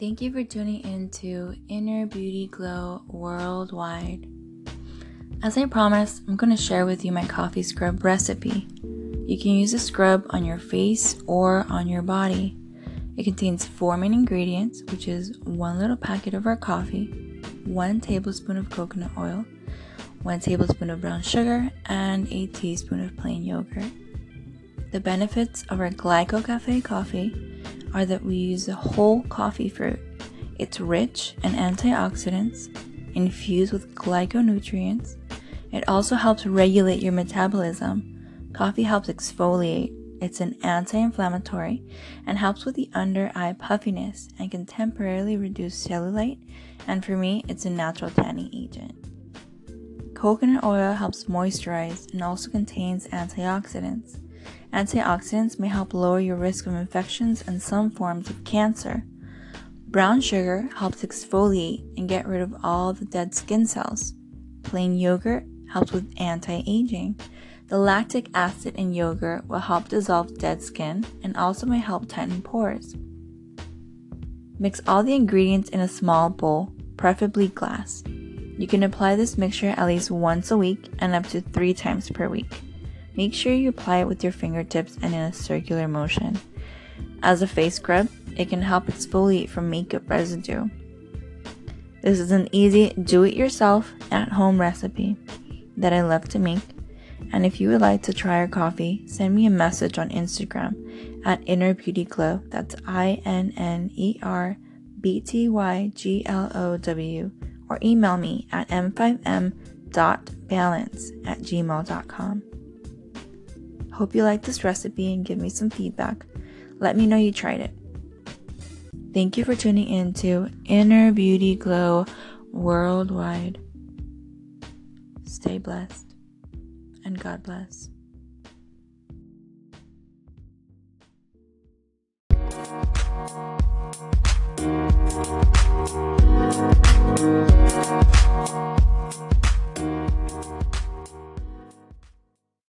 Thank you for tuning in to Inner Beauty Glow Worldwide. As I promised, I'm going to share with you my coffee scrub recipe. You can use a scrub on your face or on your body. It contains four main ingredients, which is one little packet of our coffee, one tablespoon of coconut oil, one tablespoon of brown sugar, and a teaspoon of plain yogurt. The benefits of our Glyco Cafe coffee are that we use whole coffee fruit. It's rich in antioxidants, infused with glyconutrients. It also helps regulate your metabolism. Coffee helps exfoliate. It's an anti inflammatory and helps with the under eye puffiness and can temporarily reduce cellulite. And for me, it's a natural tanning agent. Coconut oil helps moisturize and also contains antioxidants. Antioxidants may help lower your risk of infections and some forms of cancer. Brown sugar helps exfoliate and get rid of all the dead skin cells. Plain yogurt helps with anti aging. The lactic acid in yogurt will help dissolve dead skin and also may help tighten pores. Mix all the ingredients in a small bowl, preferably glass. You can apply this mixture at least once a week and up to three times per week. Make sure you apply it with your fingertips and in a circular motion. As a face scrub, it can help exfoliate from makeup residue. This is an easy do it yourself at home recipe that I love to make. And if you would like to try our coffee, send me a message on Instagram at Inner Beauty Glow. That's I N N E R B T Y G L O W. Or email me at m5m.balance at gmail.com. Hope you like this recipe and give me some feedback. Let me know you tried it. Thank you for tuning in to Inner Beauty Glow Worldwide. Stay blessed and God bless.